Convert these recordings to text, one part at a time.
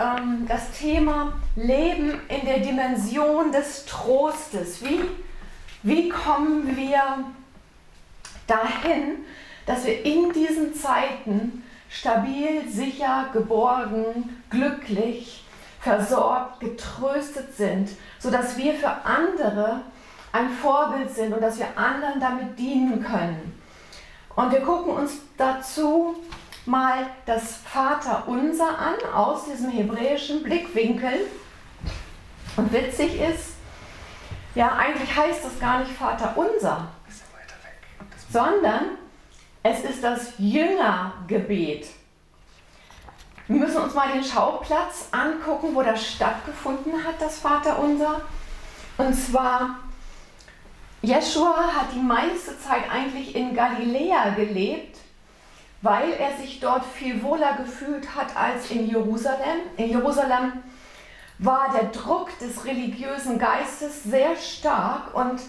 ähm, das Thema Leben in der Dimension des Trostes. Wie, wie kommen wir dahin, dass wir in diesen Zeiten stabil, sicher, geborgen, glücklich, versorgt, getröstet sind, sodass wir für andere ein Vorbild sind und dass wir anderen damit dienen können. Und wir gucken uns dazu mal das Vaterunser an aus diesem hebräischen Blickwinkel. Und witzig ist, ja, eigentlich heißt das gar nicht Vaterunser, sondern es ist das Jüngergebet. Wir müssen uns mal den Schauplatz angucken, wo das stattgefunden hat, das Vaterunser. Und zwar, Jeschua hat die meiste Zeit eigentlich in Galiläa gelebt weil er sich dort viel wohler gefühlt hat als in Jerusalem. In Jerusalem war der Druck des religiösen Geistes sehr stark und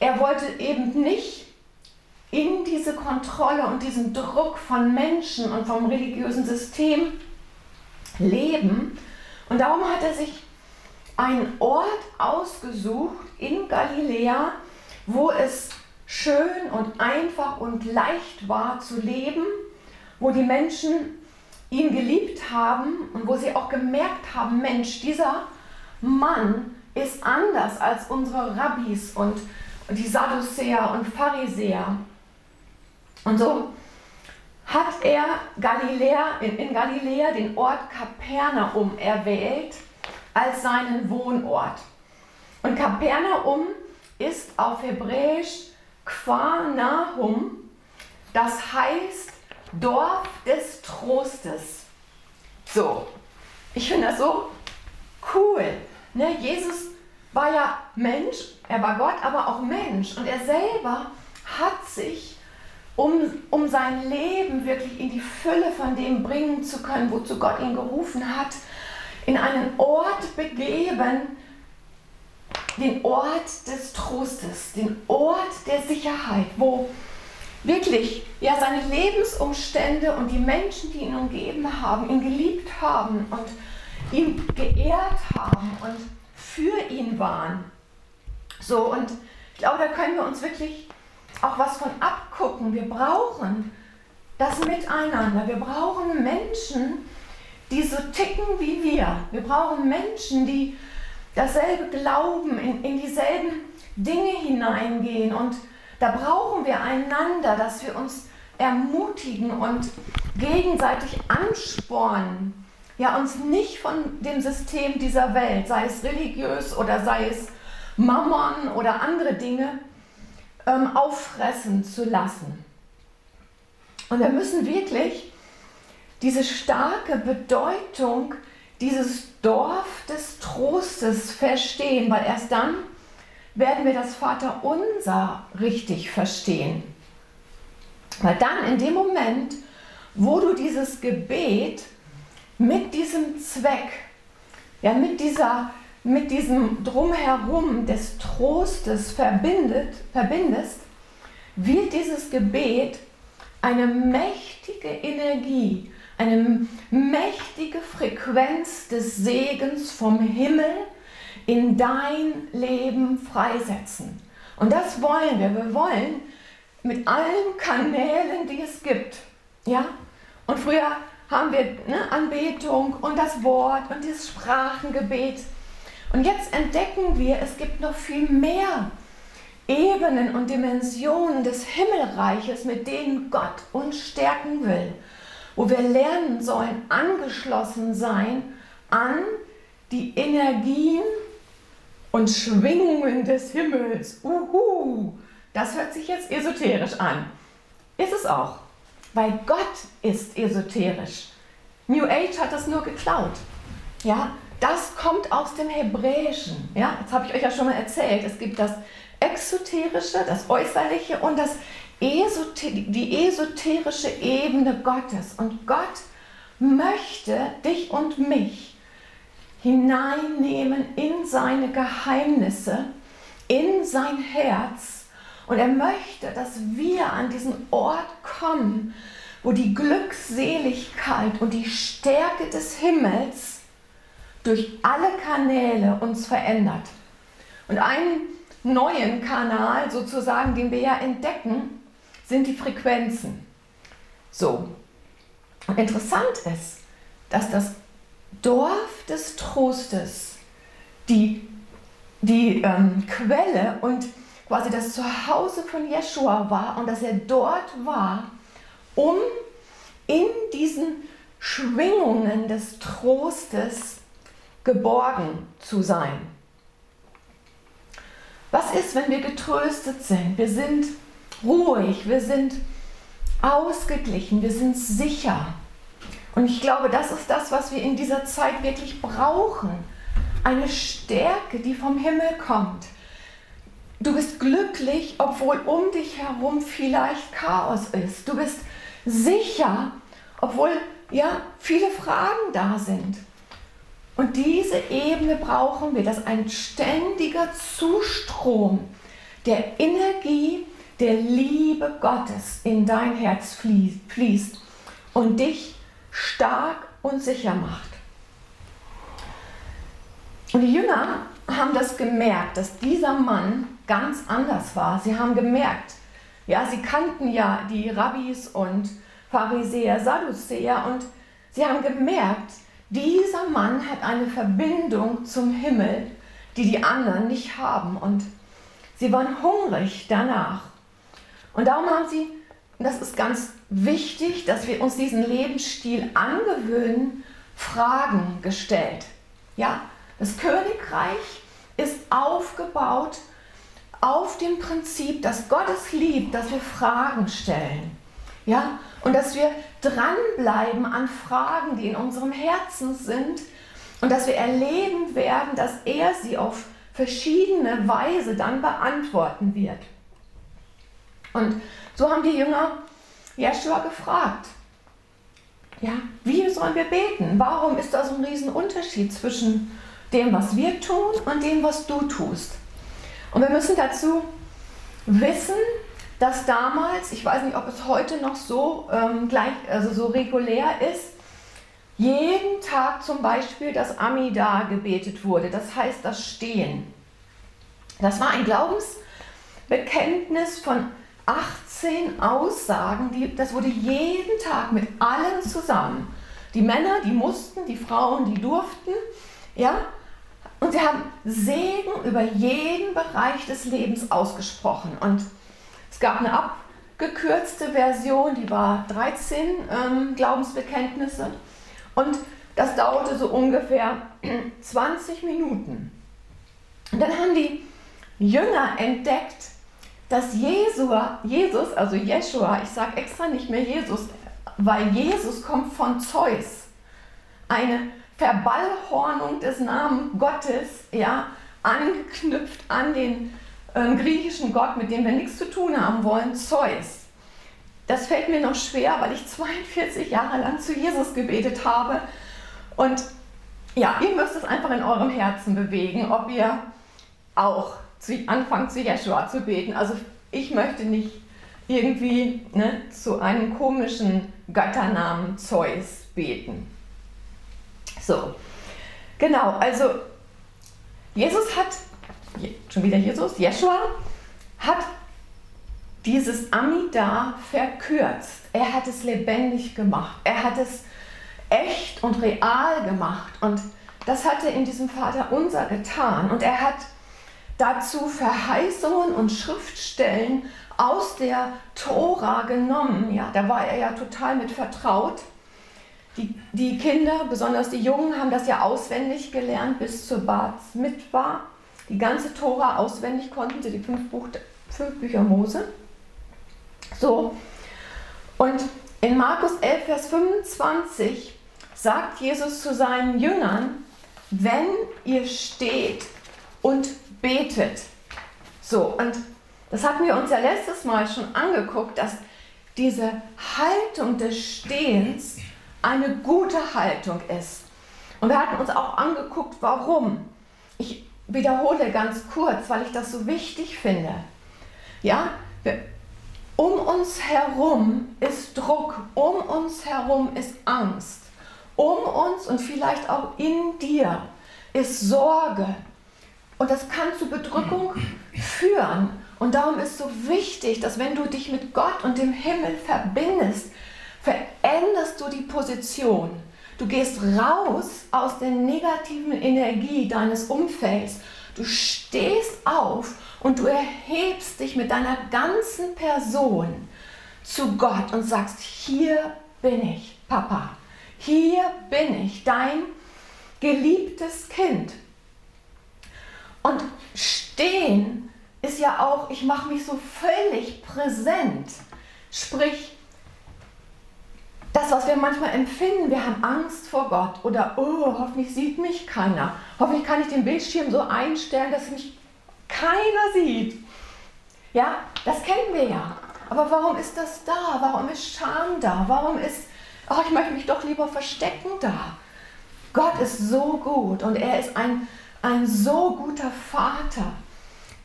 er wollte eben nicht in diese Kontrolle und diesen Druck von Menschen und vom religiösen System leben. Und darum hat er sich einen Ort ausgesucht in Galiläa, wo es schön und einfach und leicht war zu leben, wo die Menschen ihn geliebt haben und wo sie auch gemerkt haben, Mensch, dieser Mann ist anders als unsere Rabbis und die Sadduzäer und Pharisäer. Und so hat er Galiläa, in, in Galiläa den Ort Kapernaum erwählt als seinen Wohnort. Und Kapernaum ist auf Hebräisch Quanahum, das heißt Dorf des Trostes. So, ich finde das so cool. Ne? Jesus war ja Mensch, er war Gott, aber auch Mensch. Und er selber hat sich, um, um sein Leben wirklich in die Fülle von dem bringen zu können, wozu Gott ihn gerufen hat, in einen Ort begeben, den Ort des Trostes, den Ort der Sicherheit, wo wirklich ja seine Lebensumstände und die Menschen, die ihn umgeben haben, ihn geliebt haben und ihn geehrt haben und für ihn waren. So und ich glaube, da können wir uns wirklich auch was von abgucken. Wir brauchen das Miteinander. Wir brauchen Menschen, die so ticken wie wir. Wir brauchen Menschen, die dasselbe Glauben, in, in dieselben Dinge hineingehen. Und da brauchen wir einander, dass wir uns ermutigen und gegenseitig anspornen. Ja, uns nicht von dem System dieser Welt, sei es religiös oder sei es Mammon oder andere Dinge, ähm, auffressen zu lassen. Und wir müssen wirklich diese starke Bedeutung dieses Dorf des Trostes verstehen, weil erst dann werden wir das Vaterunser richtig verstehen. Weil dann in dem Moment, wo du dieses Gebet mit diesem Zweck, ja, mit, dieser, mit diesem Drumherum des Trostes verbindet, verbindest, wird dieses Gebet eine mächtige Energie eine mächtige Frequenz des Segens vom Himmel in dein Leben freisetzen. Und das wollen wir. Wir wollen mit allen Kanälen, die es gibt. Ja? Und früher haben wir ne, Anbetung und das Wort und das Sprachengebet. Und jetzt entdecken wir, es gibt noch viel mehr Ebenen und Dimensionen des Himmelreiches, mit denen Gott uns stärken will wo wir lernen sollen, angeschlossen sein an die Energien und Schwingungen des Himmels. Uhu, das hört sich jetzt esoterisch an. Ist es auch, weil Gott ist esoterisch. New Age hat das nur geklaut. Ja, das kommt aus dem Hebräischen. Ja, jetzt habe ich euch ja schon mal erzählt. Es gibt das Exoterische, das Äußerliche und das Esoter die esoterische Ebene Gottes. Und Gott möchte dich und mich hineinnehmen in seine Geheimnisse, in sein Herz. Und er möchte, dass wir an diesen Ort kommen, wo die Glückseligkeit und die Stärke des Himmels durch alle Kanäle uns verändert. Und einen neuen Kanal sozusagen, den wir ja entdecken, sind die Frequenzen. So. Interessant ist, dass das Dorf des Trostes die, die ähm, Quelle und quasi das Zuhause von Jeshua war und dass er dort war, um in diesen Schwingungen des Trostes geborgen zu sein. Was ist, wenn wir getröstet sind? Wir sind ruhig, wir sind ausgeglichen, wir sind sicher. Und ich glaube, das ist das, was wir in dieser Zeit wirklich brauchen. Eine Stärke, die vom Himmel kommt. Du bist glücklich, obwohl um dich herum vielleicht Chaos ist. Du bist sicher, obwohl ja viele Fragen da sind. Und diese Ebene brauchen wir, dass ein ständiger Zustrom der Energie, der Liebe Gottes in dein Herz fließt und dich stark und sicher macht. Und die Jünger haben das gemerkt, dass dieser Mann ganz anders war. Sie haben gemerkt, ja, sie kannten ja die Rabbis und Pharisäer, Sadduzäer und sie haben gemerkt, dieser Mann hat eine Verbindung zum Himmel, die die anderen nicht haben. Und sie waren hungrig danach. Und darum haben sie, das ist ganz wichtig, dass wir uns diesen Lebensstil angewöhnen, Fragen gestellt. Ja, das Königreich ist aufgebaut auf dem Prinzip, dass Gott es liebt, dass wir Fragen stellen. Ja, und dass wir dranbleiben an Fragen, die in unserem Herzen sind und dass wir erleben werden, dass er sie auf verschiedene Weise dann beantworten wird. Und so haben die Jünger Jeschua gefragt, ja, wie sollen wir beten? Warum ist da so ein Riesenunterschied zwischen dem, was wir tun und dem, was du tust? Und wir müssen dazu wissen, dass damals, ich weiß nicht, ob es heute noch so ähm, gleich, also so regulär ist, jeden Tag zum Beispiel das Amida gebetet wurde, das heißt das Stehen. Das war ein Glaubensbekenntnis von 18 Aussagen, die, das wurde jeden Tag mit allen zusammen. Die Männer, die mussten, die Frauen, die durften, ja, und sie haben Segen über jeden Bereich des Lebens ausgesprochen. Und es gab eine abgekürzte Version, die war 13 ähm, Glaubensbekenntnisse. Und das dauerte so ungefähr 20 Minuten. Und dann haben die Jünger entdeckt, dass Jesua, Jesus, also Jeshua, ich sage extra nicht mehr Jesus, weil Jesus kommt von Zeus. Eine Verballhornung des Namen Gottes, ja, angeknüpft an den einen griechischen Gott, mit dem wir nichts zu tun haben wollen, Zeus. Das fällt mir noch schwer, weil ich 42 Jahre lang zu Jesus gebetet habe. Und ja, ihr müsst es einfach in eurem Herzen bewegen, ob ihr auch zu, anfangt, zu Jeshua zu beten. Also ich möchte nicht irgendwie ne, zu einem komischen Götternamen Zeus beten. So, genau, also Jesus hat schon wieder Jesus, Jeshua, hat dieses Amida verkürzt. Er hat es lebendig gemacht. Er hat es echt und real gemacht. Und das hat er in diesem Vater unser getan. Und er hat dazu Verheißungen und Schriftstellen aus der Tora genommen. Ja, da war er ja total mit vertraut. Die, die Kinder, besonders die Jungen, haben das ja auswendig gelernt bis zur Bad Mitwa die ganze Tora auswendig konnten, sie die fünf, Buch, fünf Bücher Mose. So, und in Markus 11, Vers 25 sagt Jesus zu seinen Jüngern, wenn ihr steht und betet. So, und das hatten wir uns ja letztes Mal schon angeguckt, dass diese Haltung des Stehens eine gute Haltung ist. Und wir hatten uns auch angeguckt, warum. Ich wiederhole ganz kurz, weil ich das so wichtig finde. Ja, um uns herum ist Druck, um uns herum ist Angst, um uns und vielleicht auch in dir ist Sorge. Und das kann zu Bedrückung führen. Und darum ist so wichtig, dass wenn du dich mit Gott und dem Himmel verbindest, veränderst du die Position. Du gehst raus aus der negativen Energie deines Umfelds. Du stehst auf und du erhebst dich mit deiner ganzen Person zu Gott und sagst, hier bin ich, Papa. Hier bin ich, dein geliebtes Kind. Und stehen ist ja auch, ich mache mich so völlig präsent. Sprich, das, was wir manchmal empfinden, wir haben Angst vor Gott oder, oh, hoffentlich sieht mich keiner. Hoffentlich kann ich den Bildschirm so einstellen, dass mich keiner sieht. Ja, das kennen wir ja. Aber warum ist das da? Warum ist Scham da? Warum ist, oh, ich möchte mich doch lieber verstecken da? Gott ist so gut und er ist ein, ein so guter Vater.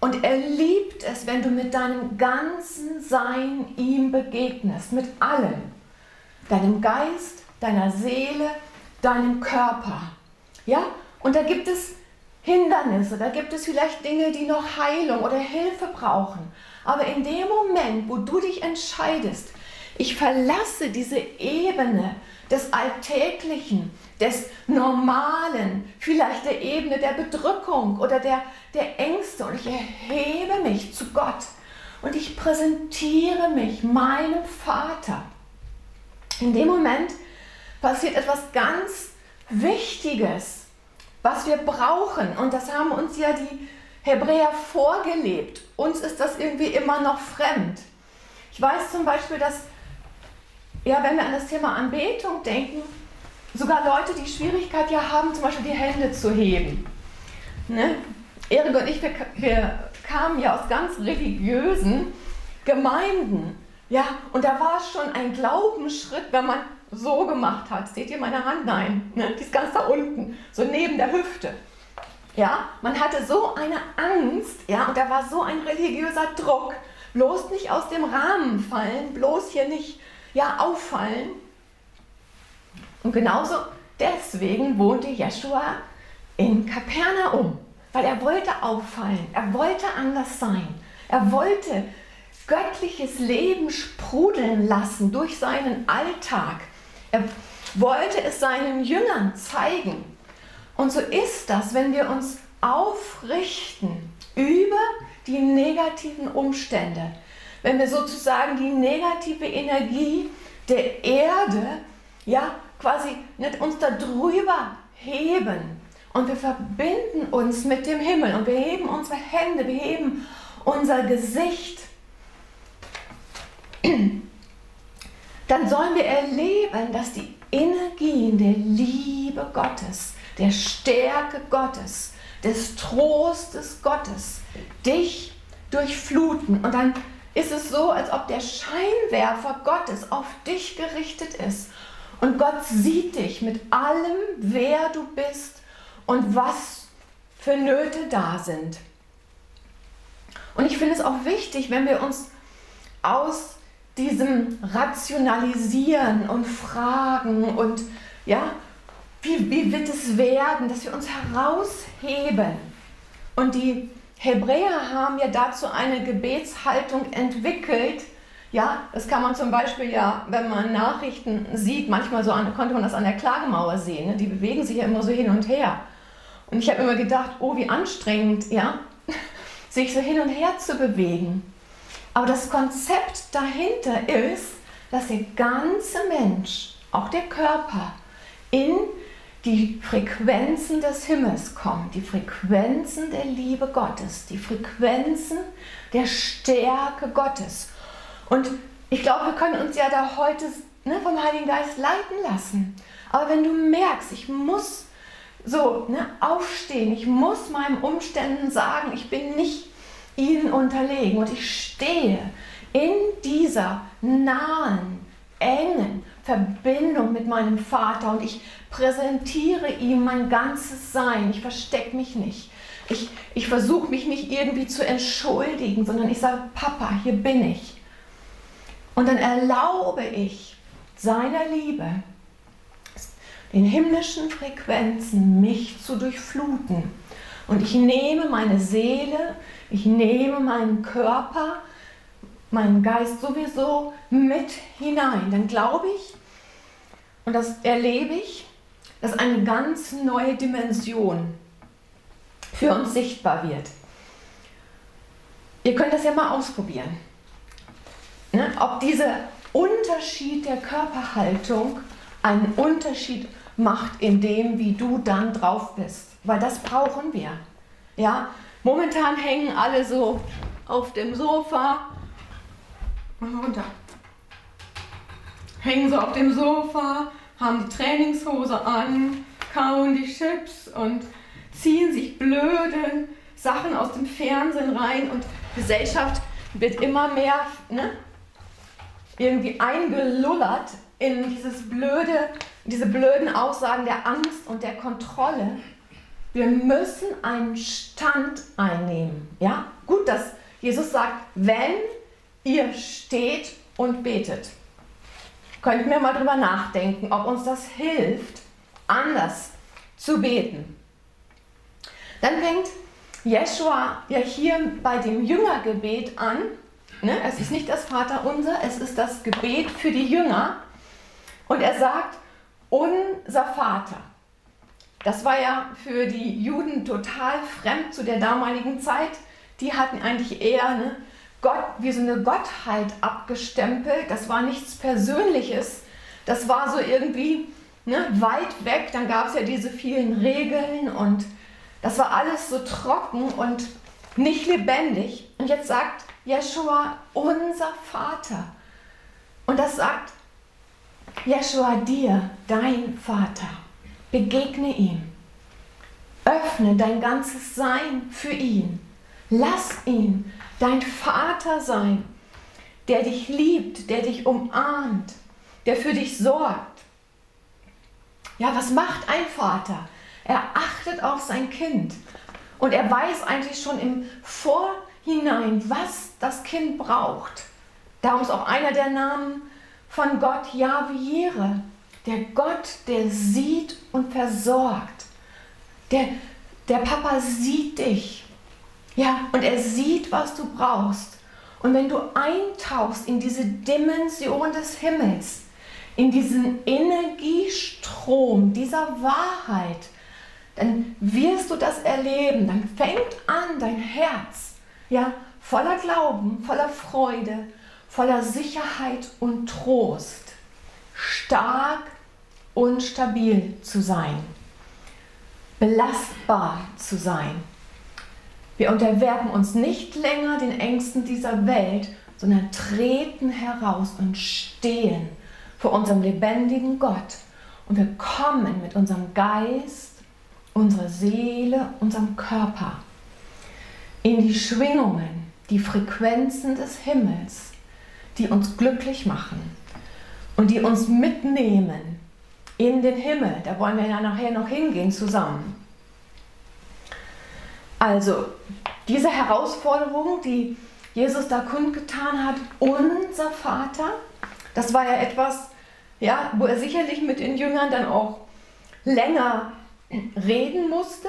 Und er liebt es, wenn du mit deinem ganzen Sein ihm begegnest, mit allem deinem Geist, deiner Seele, deinem Körper. Ja? Und da gibt es Hindernisse, da gibt es vielleicht Dinge, die noch Heilung oder Hilfe brauchen. Aber in dem Moment, wo du dich entscheidest, ich verlasse diese Ebene des Alltäglichen, des Normalen, vielleicht der Ebene der Bedrückung oder der, der Ängste und ich erhebe mich zu Gott und ich präsentiere mich meinem Vater. In dem Moment passiert etwas ganz Wichtiges, was wir brauchen. Und das haben uns ja die Hebräer vorgelebt. Uns ist das irgendwie immer noch fremd. Ich weiß zum Beispiel, dass, ja, wenn wir an das Thema Anbetung denken, sogar Leute, die Schwierigkeit ja haben, zum Beispiel die Hände zu heben. Ne? Erik und ich, wir, wir kamen ja aus ganz religiösen Gemeinden. Ja, und da war schon ein Glaubensschritt, wenn man so gemacht hat. Seht ihr meine Hand? Nein, ne? die ist ganz da unten, so neben der Hüfte. Ja, man hatte so eine Angst, ja, und da war so ein religiöser Druck. Bloß nicht aus dem Rahmen fallen, bloß hier nicht, ja, auffallen. Und genauso deswegen wohnte Jeschua in Kapernaum, weil er wollte auffallen, er wollte anders sein, er wollte göttliches Leben sprudeln lassen durch seinen Alltag. Er wollte es seinen Jüngern zeigen. Und so ist das, wenn wir uns aufrichten über die negativen Umstände, wenn wir sozusagen die negative Energie der Erde, ja, quasi nicht uns darüber heben und wir verbinden uns mit dem Himmel und wir heben unsere Hände, wir heben unser Gesicht dann sollen wir erleben, dass die Energien der Liebe Gottes, der Stärke Gottes, des Trostes Gottes dich durchfluten. Und dann ist es so, als ob der Scheinwerfer Gottes auf dich gerichtet ist. Und Gott sieht dich mit allem, wer du bist und was für Nöte da sind. Und ich finde es auch wichtig, wenn wir uns aus diesem Rationalisieren und Fragen und ja, wie, wie wird es werden, dass wir uns herausheben. Und die Hebräer haben ja dazu eine Gebetshaltung entwickelt. Ja, das kann man zum Beispiel ja, wenn man Nachrichten sieht, manchmal so an, konnte man das an der Klagemauer sehen. Ne? Die bewegen sich ja immer so hin und her. Und ich habe immer gedacht, oh, wie anstrengend, ja, sich so hin und her zu bewegen. Aber das Konzept dahinter ist, dass der ganze Mensch, auch der Körper, in die Frequenzen des Himmels kommt, die Frequenzen der Liebe Gottes, die Frequenzen der Stärke Gottes. Und ich glaube, wir können uns ja da heute ne, vom Heiligen Geist leiten lassen. Aber wenn du merkst, ich muss so ne, aufstehen, ich muss meinen Umständen sagen, ich bin nicht ihnen unterlegen. Und ich stehe in dieser nahen, engen Verbindung mit meinem Vater und ich präsentiere ihm mein ganzes Sein. Ich verstecke mich nicht. Ich, ich versuche mich nicht irgendwie zu entschuldigen, sondern ich sage, Papa, hier bin ich. Und dann erlaube ich seiner Liebe, den himmlischen Frequenzen mich zu durchfluten. Und ich nehme meine Seele, ich nehme meinen Körper, meinen Geist sowieso mit hinein. Dann glaube ich, und das erlebe ich, dass eine ganz neue Dimension für uns sichtbar wird. Ihr könnt das ja mal ausprobieren. Ne? Ob dieser Unterschied der Körperhaltung einen Unterschied macht in dem, wie du dann drauf bist. Weil das brauchen wir. Ja? Momentan hängen alle so auf dem Sofa. Mach runter. Hängen so auf dem Sofa, haben die Trainingshose an, kauen die Chips und ziehen sich blöde Sachen aus dem Fernsehen rein und Gesellschaft wird immer mehr ne, irgendwie eingelullert in dieses blöde, diese blöden Aussagen der Angst und der Kontrolle. Wir müssen einen Stand einnehmen. Ja, gut, dass Jesus sagt, wenn ihr steht und betet. Könnten wir mal drüber nachdenken, ob uns das hilft, anders zu beten. Dann fängt Jeschua ja hier bei dem Jüngergebet an. Ne? Es ist nicht das Vaterunser, es ist das Gebet für die Jünger. Und er sagt, unser Vater. Das war ja für die Juden total fremd zu der damaligen Zeit. Die hatten eigentlich eher ne, Gott wie so eine Gottheit abgestempelt. Das war nichts Persönliches. Das war so irgendwie ne, weit weg. Dann gab es ja diese vielen Regeln und das war alles so trocken und nicht lebendig. Und jetzt sagt Jeshua, unser Vater. Und das sagt Jeshua dir, dein Vater. Begegne ihm. Öffne dein ganzes Sein für ihn. Lass ihn dein Vater sein, der dich liebt, der dich umarmt, der für dich sorgt. Ja, was macht ein Vater? Er achtet auf sein Kind und er weiß eigentlich schon im Vorhinein, was das Kind braucht. Darum ist auch einer der Namen von Gott Javiere, der Gott, der sieht und versorgt. Der, der Papa sieht dich. Ja, und er sieht, was du brauchst. Und wenn du eintauchst in diese Dimension des Himmels, in diesen Energiestrom dieser Wahrheit, dann wirst du das erleben. Dann fängt an dein Herz, ja, voller Glauben, voller Freude, voller Sicherheit und Trost, stark und stabil zu sein, belastbar zu sein. Wir unterwerfen uns nicht länger den Ängsten dieser Welt, sondern treten heraus und stehen vor unserem lebendigen Gott. Und wir kommen mit unserem Geist unsere Seele, unserem Körper in die Schwingungen, die Frequenzen des Himmels, die uns glücklich machen und die uns mitnehmen in den Himmel. Da wollen wir ja nachher noch hingehen zusammen. Also diese Herausforderung, die Jesus da kundgetan hat, unser Vater, das war ja etwas, ja, wo er sicherlich mit den Jüngern dann auch länger reden musste.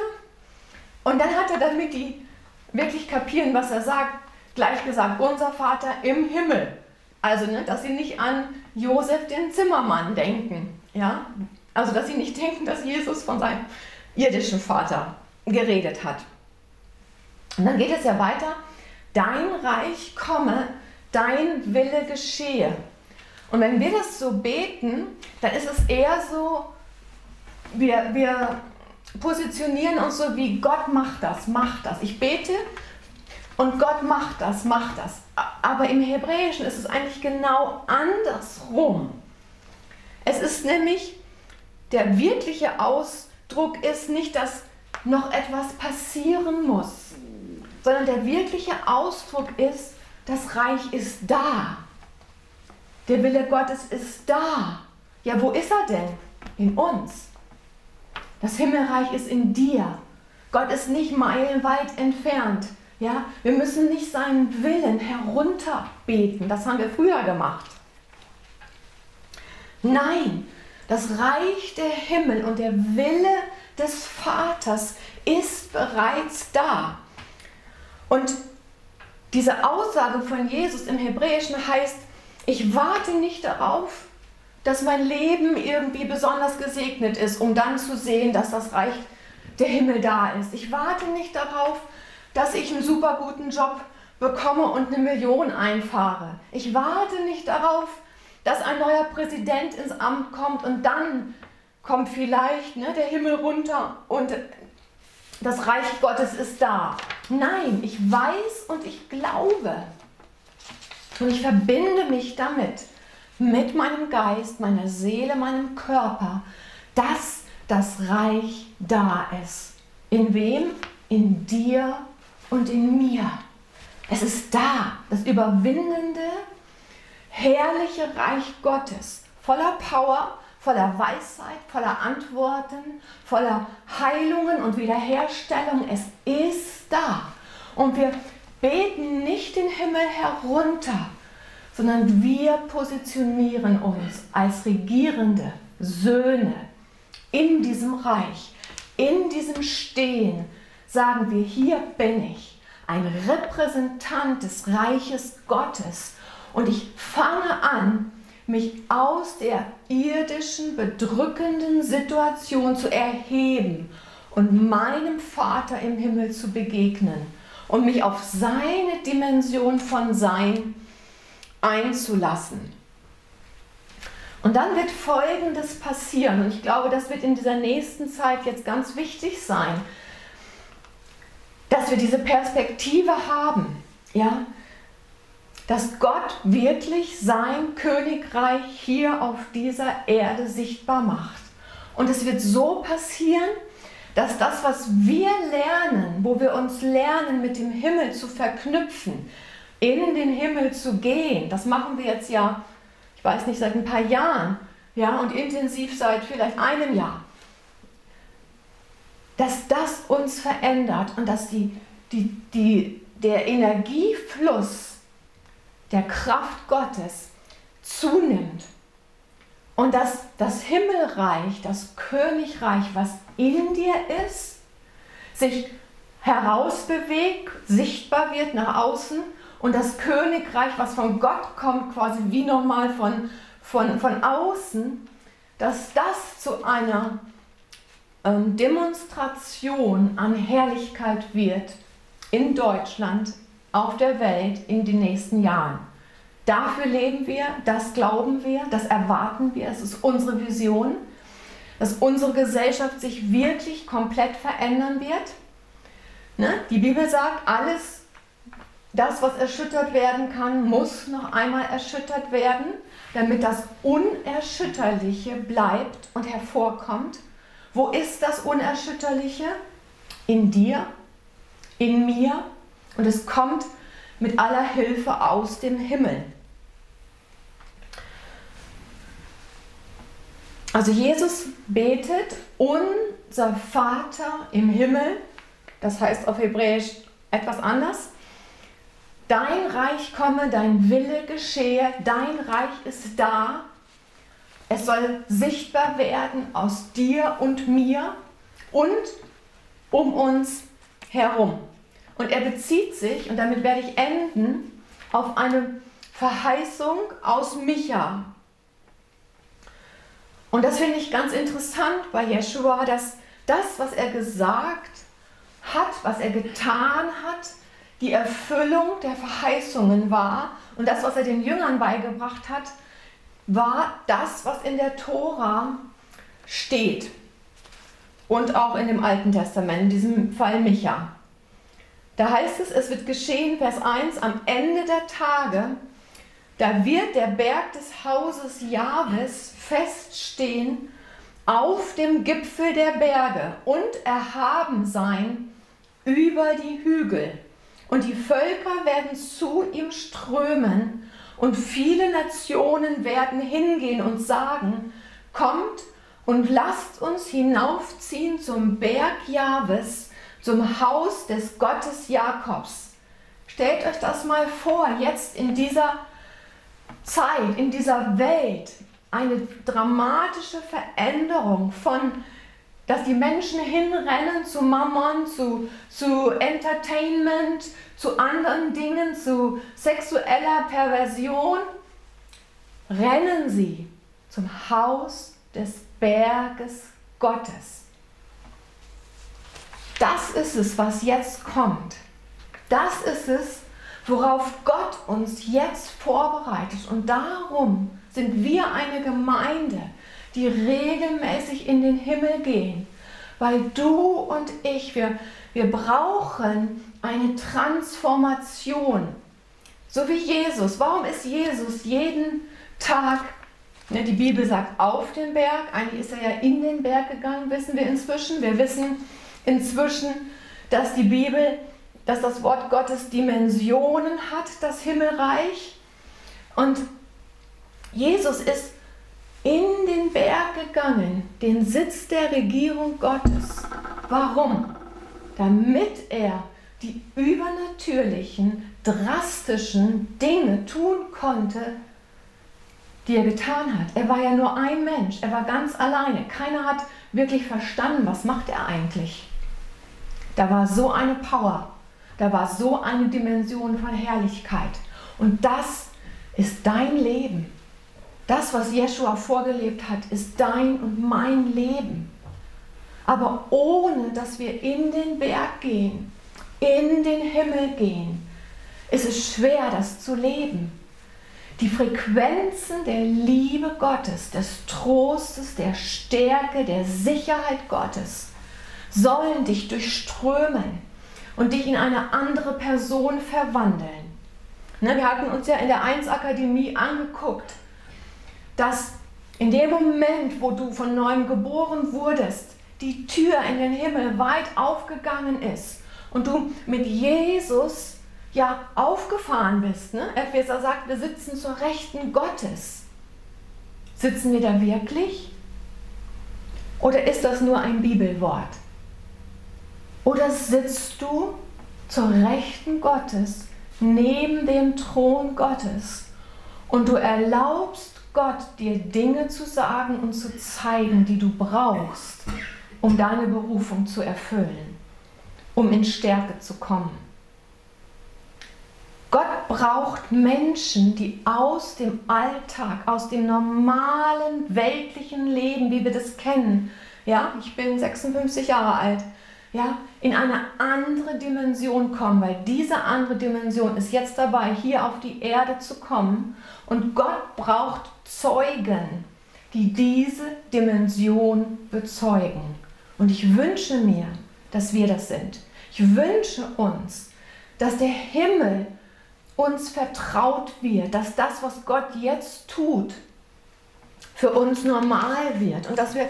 Und dann hat er, damit die wirklich kapieren, was er sagt, gleich gesagt, unser Vater im Himmel. Also, ne, dass sie nicht an Josef den Zimmermann denken. Ja? Also, dass sie nicht denken, dass Jesus von seinem irdischen Vater geredet hat. Und dann geht es ja weiter. Dein Reich komme, dein Wille geschehe. Und wenn wir das so beten, dann ist es eher so, wir, wir positionieren uns so wie Gott macht das, macht das. Ich bete und Gott macht das, macht das. Aber im Hebräischen ist es eigentlich genau andersrum. Es ist nämlich, der wirkliche Ausdruck ist nicht, dass noch etwas passieren muss, sondern der wirkliche Ausdruck ist, das Reich ist da. Der Wille Gottes ist da. Ja, wo ist er denn? In uns. Das Himmelreich ist in dir. Gott ist nicht meilenweit entfernt. Ja, wir müssen nicht seinen Willen herunterbeten. Das haben wir früher gemacht. Nein, das Reich der Himmel und der Wille des Vaters ist bereits da. Und diese Aussage von Jesus im Hebräischen heißt, ich warte nicht darauf, dass mein Leben irgendwie besonders gesegnet ist, um dann zu sehen, dass das Reich der Himmel da ist. Ich warte nicht darauf, dass ich einen super guten Job bekomme und eine Million einfahre. Ich warte nicht darauf, dass ein neuer Präsident ins Amt kommt und dann kommt vielleicht ne, der Himmel runter und das Reich Gottes ist da. Nein, ich weiß und ich glaube. Und ich verbinde mich damit, mit meinem Geist, meiner Seele, meinem Körper, dass das Reich da ist. In wem? In dir und in mir. Es ist da, das überwindende, herrliche Reich Gottes, voller Power, voller Weisheit, voller Antworten, voller Heilungen und Wiederherstellung. Es ist da. Und wir beten nicht den Himmel herunter, sondern wir positionieren uns als regierende Söhne in diesem Reich, in diesem Stehen, sagen wir, hier bin ich, ein Repräsentant des Reiches Gottes und ich fange an, mich aus der irdischen, bedrückenden Situation zu erheben und meinem Vater im Himmel zu begegnen und mich auf seine Dimension von Sein einzulassen. Und dann wird Folgendes passieren, und ich glaube, das wird in dieser nächsten Zeit jetzt ganz wichtig sein, dass wir diese Perspektive haben, ja, dass Gott wirklich sein Königreich hier auf dieser Erde sichtbar macht. Und es wird so passieren, dass das, was wir lernen, wo wir uns lernen, mit dem Himmel zu verknüpfen, in den Himmel zu gehen, das machen wir jetzt ja, ich weiß nicht, seit ein paar Jahren, ja, und intensiv seit vielleicht einem Jahr, dass das uns verändert und dass die, die, die, der Energiefluss der Kraft Gottes zunimmt. Und dass das Himmelreich, das Königreich, was in dir ist, sich herausbewegt, sichtbar wird nach außen und das Königreich, was von Gott kommt, quasi wie nochmal von, von, von außen, dass das zu einer ähm, Demonstration an Herrlichkeit wird in Deutschland, auf der Welt in den nächsten Jahren. Dafür leben wir, das glauben wir, das erwarten wir, es ist unsere Vision, dass unsere Gesellschaft sich wirklich komplett verändern wird. Ne? Die Bibel sagt, alles, das, was erschüttert werden kann, muss noch einmal erschüttert werden, damit das Unerschütterliche bleibt und hervorkommt. Wo ist das Unerschütterliche? In dir, in mir und es kommt mit aller Hilfe aus dem Himmel. Also Jesus betet, unser Vater im Himmel, das heißt auf Hebräisch etwas anders, dein Reich komme, dein Wille geschehe, dein Reich ist da, es soll sichtbar werden aus dir und mir und um uns herum. Und er bezieht sich, und damit werde ich enden, auf eine Verheißung aus Micha. Und das finde ich ganz interessant bei Jeshua, dass das, was er gesagt hat, was er getan hat, die Erfüllung der Verheißungen war. Und das, was er den Jüngern beigebracht hat, war das, was in der Tora steht. Und auch in dem Alten Testament, in diesem Fall Micha. Da heißt es, es wird geschehen, Vers 1, am Ende der Tage, da wird der Berg des Hauses Jahwes feststehen auf dem Gipfel der Berge und erhaben sein über die Hügel. Und die Völker werden zu ihm strömen und viele Nationen werden hingehen und sagen, kommt und lasst uns hinaufziehen zum Berg Jahwes, zum Haus des Gottes Jakobs. Stellt euch das mal vor, jetzt in dieser Zeit, in dieser Welt, eine dramatische Veränderung von, dass die Menschen hinrennen zu Mammon, zu, zu Entertainment, zu anderen Dingen, zu sexueller Perversion, rennen sie zum Haus des Berges Gottes. Das ist es, was jetzt kommt. Das ist es, worauf Gott uns jetzt vorbereitet. Und darum sind wir eine Gemeinde, die regelmäßig in den Himmel gehen. Weil du und ich, wir, wir brauchen eine Transformation. So wie Jesus. Warum ist Jesus jeden Tag, ne, die Bibel sagt auf den Berg, eigentlich ist er ja in den Berg gegangen, wissen wir inzwischen. Wir wissen inzwischen, dass die Bibel, dass das Wort Gottes Dimensionen hat, das Himmelreich. Und Jesus ist in den Berg gegangen, den Sitz der Regierung Gottes. Warum? Damit er die übernatürlichen, drastischen Dinge tun konnte, die er getan hat. Er war ja nur ein Mensch, er war ganz alleine. Keiner hat wirklich verstanden, was macht er eigentlich. Da war so eine Power, da war so eine Dimension von Herrlichkeit. Und das ist dein Leben. Das, was Jeshua vorgelebt hat, ist dein und mein Leben. Aber ohne dass wir in den Berg gehen, in den Himmel gehen, ist es schwer, das zu leben. Die Frequenzen der Liebe Gottes, des Trostes, der Stärke, der Sicherheit Gottes sollen dich durchströmen und dich in eine andere Person verwandeln. Ne, wir hatten uns ja in der 1 Akademie angeguckt, dass in dem Moment, wo du von neuem geboren wurdest, die Tür in den Himmel weit aufgegangen ist und du mit Jesus ja aufgefahren bist. Ne? Epheser sagt, wir sitzen zur Rechten Gottes. Sitzen wir da wirklich? Oder ist das nur ein Bibelwort? Oder sitzt du zur Rechten Gottes neben dem Thron Gottes? Und du erlaubst Gott dir Dinge zu sagen und zu zeigen, die du brauchst, um deine Berufung zu erfüllen, um in Stärke zu kommen. Gott braucht Menschen, die aus dem Alltag, aus dem normalen weltlichen Leben, wie wir das kennen, ja, ich bin 56 Jahre alt, ja, in eine andere Dimension kommen, weil diese andere Dimension ist jetzt dabei, hier auf die Erde zu kommen und Gott braucht Zeugen, die diese Dimension bezeugen. Und ich wünsche mir, dass wir das sind. Ich wünsche uns, dass der Himmel uns vertraut wird, dass das, was Gott jetzt tut, für uns normal wird und dass wir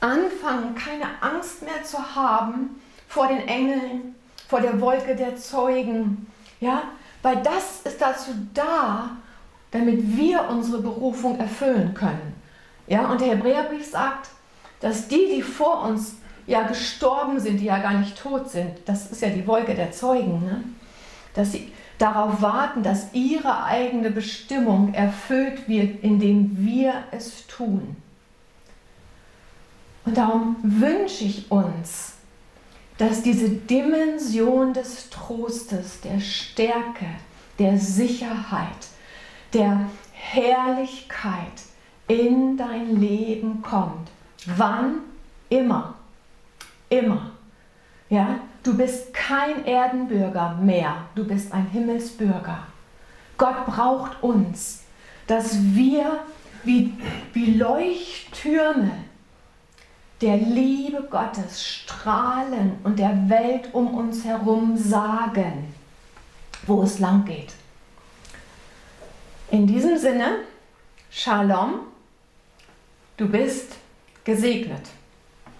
anfangen, keine Angst mehr zu haben vor den Engeln, vor der Wolke der Zeugen. Ja, weil das ist dazu da, damit wir unsere Berufung erfüllen können. Ja, und der Hebräerbrief sagt, dass die, die vor uns ja gestorben sind, die ja gar nicht tot sind, das ist ja die Wolke der Zeugen, ne? dass sie darauf warten, dass ihre eigene Bestimmung erfüllt wird, indem wir es tun. Und darum wünsche ich uns, dass diese Dimension des Trostes, der Stärke, der Sicherheit, der Herrlichkeit in dein Leben kommt. Wann? Immer. Immer. Ja, du bist kein Erdenbürger mehr, du bist ein Himmelsbürger. Gott braucht uns, dass wir wie, wie Leuchttürme der Liebe Gottes strahlen und der Welt um uns herum sagen, wo es lang geht. In diesem Sinne, Shalom, du bist gesegnet.